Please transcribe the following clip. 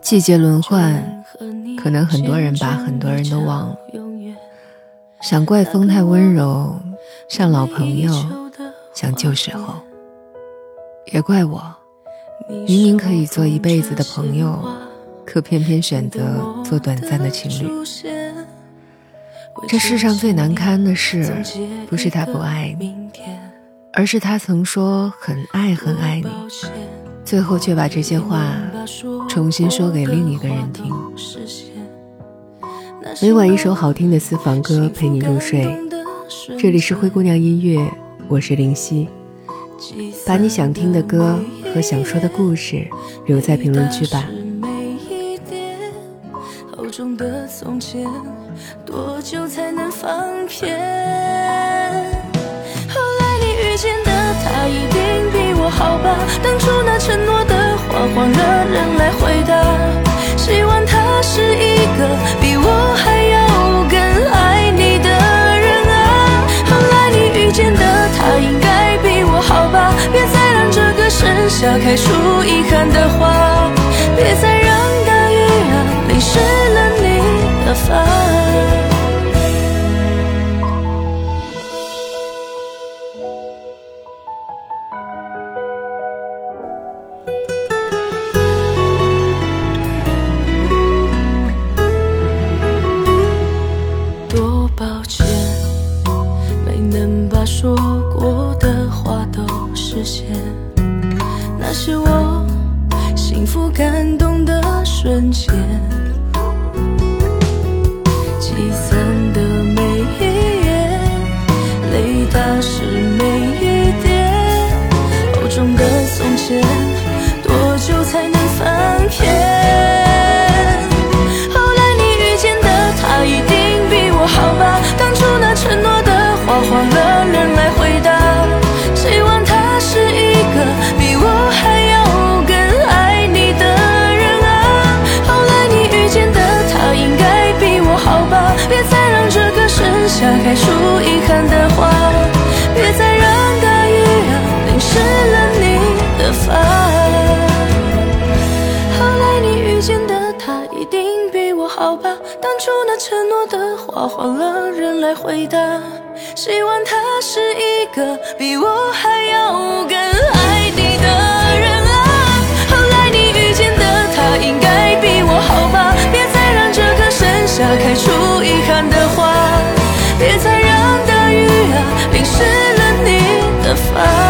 季节轮换，可能很多人把很多人都忘了。想怪风太温柔，像老朋友，像旧时候。也怪我，明明可以做一辈子的朋友，可偏偏选择做短暂的情侣。这世上最难堪的事，不是他不爱你，而是他曾说很爱很爱你。最后却把这些话重新说给另一个人听。每晚一首好听的私房歌陪你入睡。这里是灰姑娘音乐，我是灵犀。把你想听的歌和想说的故事留在评论区吧。中的从前多久才能放片？后来你遇见的他一定比我好吧？当初那承诺的话，换了人来回答。希望他是一个比我还要更爱你的人啊。后来你遇见的他，应该比我好吧？别再让这个盛夏开出遗憾的花，别再让把说过的话都实现那是我幸福感动的瞬间。绽开出遗憾的花别再让大雨淋湿了你的发后来你遇见的他一定比我好吧当初那承诺的话换了人来回答希望他是一个比我还要更 fly